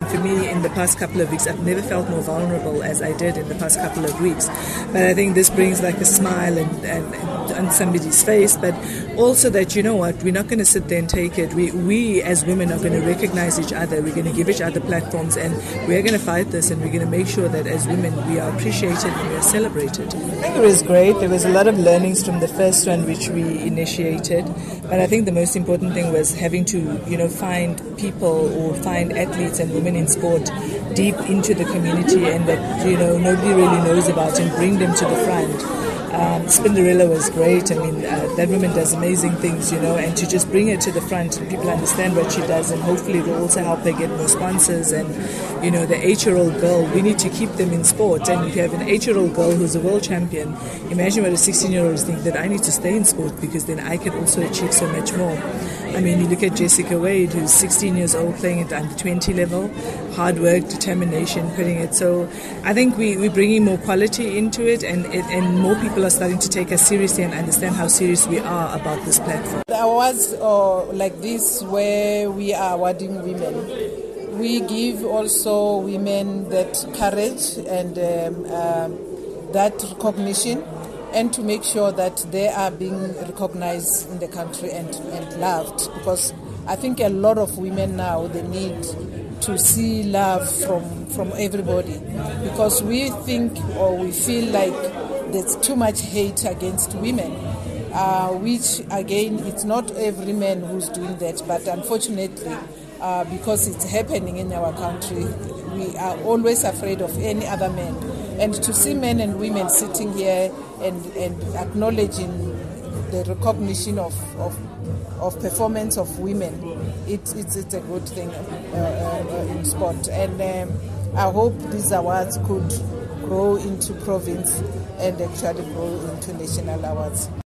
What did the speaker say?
For me, in the past couple of weeks, I've never felt more vulnerable as I did in the past couple of weeks. But I think this brings like a smile and, and, and on somebody's face, but also that you know what, we're not going to sit there and take it. We, we as women are going to recognize each other. We're going to give each other platforms, and we're going to fight this, and we're going to make sure that as women we are appreciated and we are celebrated. I think it was great. There was a lot of learnings from the first one which we initiated, but I think the most important thing was having to you know find people or find athletes and women women in sport deep into the community and that you know nobody really knows about and bring them to the front. Um, Spinderella was great. I mean, uh, that woman does amazing things, you know, and to just bring her to the front and people understand what she does, and hopefully it will also help her get more sponsors. And, you know, the eight year old girl, we need to keep them in sport. And if you have an eight year old girl who's a world champion, imagine what a 16 year old is thinking that I need to stay in sport because then I can also achieve so much more. I mean, you look at Jessica Wade, who's 16 years old, playing at the under 20 level, hard work, determination, putting it. So I think we, we're bringing more quality into it, and, and more people are starting to take us seriously and understand how serious we are about this platform. The awards uh, like this, where we are awarding women, we give also women that courage and um, um, that recognition and to make sure that they are being recognized in the country and, and loved because I think a lot of women now they need to see love from from everybody because we think or we feel like there's too much hate against women uh, which again it's not every man who's doing that but unfortunately uh, because it's happening in our country we are always afraid of any other man and to see men and women sitting here and, and acknowledging the recognition of, of, of performance of women, it, it's, it's a good thing uh, uh, in sport. And um, I hope these awards could grow into province and actually grow into national awards.